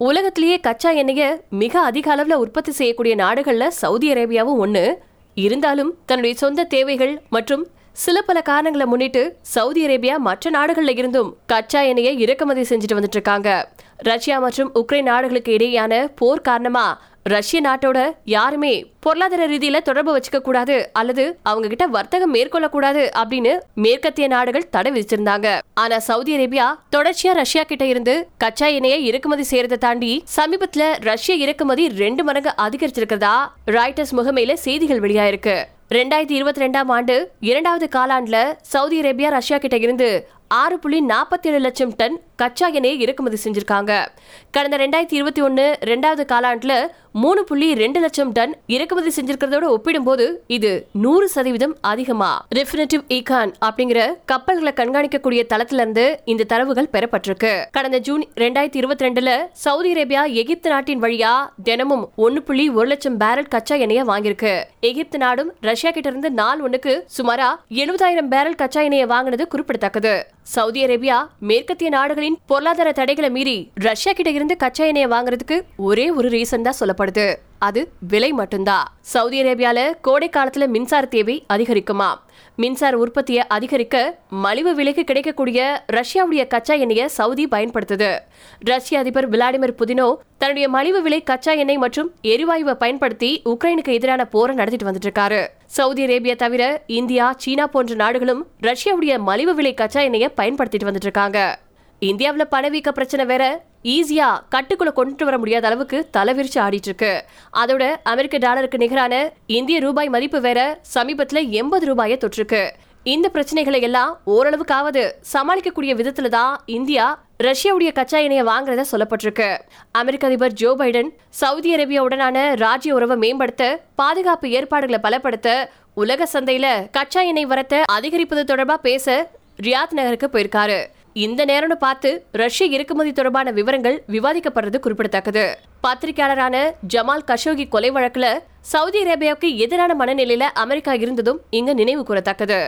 உலகத்திலேயே கச்சா எண்ணெயை மிக அதிக அளவில் உற்பத்தி செய்யக்கூடிய நாடுகளில் சவுதி அரேபியாவும் ஒன்று இருந்தாலும் தன்னுடைய சொந்த தேவைகள் மற்றும் சில பல காரணங்களை முன்னிட்டு சவுதி அரேபியா மற்ற நாடுகள்ல இருந்தும் கச்சா எண்ணெயை இறக்குமதி செஞ்சுட்டு வந்துட்டு இருக்காங்க ரஷ்யா மற்றும் உக்ரைன் நாடுகளுக்கு இடையேயான போர் காரணமா ரஷ்ய நாட்டோட யாருமே பொருளாதார ரீதியில தொடர்பு வச்சுக்க கூடாது அல்லது அவங்க கிட்ட வர்த்தகம் மேற்கொள்ள கூடாது அப்படின்னு மேற்கத்திய நாடுகள் தடை விதிச்சிருந்தாங்க. ஆனா சவுதி அரேபியா தொடர்ச்சியா ரஷ்யா கிட்ட இருந்து கச்சா எண்ணெயை இறக்குமதி செய்யறதை தாண்டி சமீபத்துல ரஷ்ய இறக்குமதி ரெண்டு மடங்கு அதிகரிச்சிருக்கிறதா ராய்டர்ஸ் முகமையில செய்திகள் வெளியாயிருக்கு. ரெண்டாயிரத்தி இருபத்தி ரெண்டாம் ஆண்டு இரண்டாவது காலாண்டுல சவுதி அரேபியா ரஷ்யா கிட்ட இருந்து ஆறு புள்ளி நாற்பத்தி ஏழு லட்சம் டன் கச்சா எண்ணெயை இறக்குமதி செஞ்சிருக்காங்க. கடந்த ரெண்டாயிரத்தி இருபத்தி ஒன்று ரெண்டாவது காலாண்டுல மூணு புள்ளி ரெண்டு லட்சம் டன் இறக்குமதி செஞ்சிருக்கிறதோட ஒப்பிடும்போது இது நூறு சதவீதம் அதிகமா. ரெஃபினட்டிவ் ஈகான் அப்படிங்கிற கப்பல்களை கண்காணிக்கக்கூடிய தளத்துல இருந்து இந்த தரவுகள் பெறப்பட்டிருக்கு. கடந்த ஜூன் ரெண்டாயிரத்தி இருபத்தி ரெண்டுல சவுதி அரேபியா எகிப்து நாட்டின் வழியா தினமும் ஒன்னு புள்ளி ஒரு லட்சம் பேரல் கச்சா எண்ணெயை வாங்கியிருக்கு. எகிப்து நாடும் ரஷ்யா கிட்ட இருந்து நாள் ஒன்னுக்கு சுமாரா எழுபதாயிரம் பேரல் கச்சா எண்ணெயை வாங்கினது குறிப்பிடத்தக்கது. சவுதி அரேபியா மேற்கத்திய நாடுகளின் பொருளாதார தடைகளை மீறி ரஷ்யா கிட்ட இருந்து கச்சா எண்ணெயை வாங்குறதுக்கு ஒரே ஒரு ரீசன் தான் சொல்லப்படுது. அது விலை மட்டும்தான் சவுதி அரேபியால கோடை காலத்துல மின்சார தேவை அதிகரிக்குமா? மின்சார உற்பத்தியை அதிகரிக்க மலிவு விலைக்கு கிடைக்கக்கூடிய ரஷ்யாவுடைய கச்சா எண்ணெயை சவுதி பயன்படுத்துது. ரஷ்ய அதிபர் விளாடிமிர் புதினோ தன்னுடைய மலிவு விலை கச்சா எண்ணெய் மற்றும் எரிவாயுவை பயன்படுத்தி உக்ரைனுக்கு எதிரான போரை நடத்திட்டு வந்துட்டு இருக்காரு சவுதி அரேபியா தவிர இந்தியா சீனா போன்ற நாடுகளும் ரஷ்யாவுடைய மலிவு விலை கச்சா எண்ணெயை பயன்படுத்திட்டு வந்துட்டு இருக்காங்க இந்தியாவில் பணவீக்க பிரச்சனை வேற ஈஸியா கட்டுக்குள்ள கொண்டு வர முடியாத அளவுக்கு தலைவிரிச்சு ஆடிட்டு இருக்கு அதோட அமெரிக்க டாலருக்கு நிகரான இந்திய ரூபாய் மதிப்பு வேற சமீபத்துல எண்பது ரூபாயை தொற்றுருக்கு. இந்த பிரச்சனைகளை எல்லாம் ஓரளவுக்காவது சமாளிக்கக்கூடிய விதத்துல தான் இந்தியா ரஷ்யாவுடைய கச்சா எண்ணெயை வாங்குறத சொல்லப்பட்டிருக்கு. அமெரிக்க அதிபர் ஜோ பைடன் சவுதி அரேபியாவுடனான ராஜ்ய உறவை மேம்படுத்த பாதுகாப்பு ஏற்பாடுகளை பலப்படுத்த உலக சந்தையில கச்சா எண்ணெய் வரத்தை அதிகரிப்பது தொடர்பா பேச ரியாத் நகருக்கு போயிருக்காரு. இந்த நேரம்னு பார்த்து ரஷ்ய இறக்குமதி தொடர்பான விவரங்கள் விவாதிக்கப்படுறது குறிப்பிடத்தக்கது. பத்திரிகையாளரான ஜமால் கஷோகி கொலை வழக்குல சவுதி அரேபியாவுக்கு எதிரான மனநிலையில அமெரிக்கா இருந்ததும் இங்க நினைவு கூறத்தக்கது.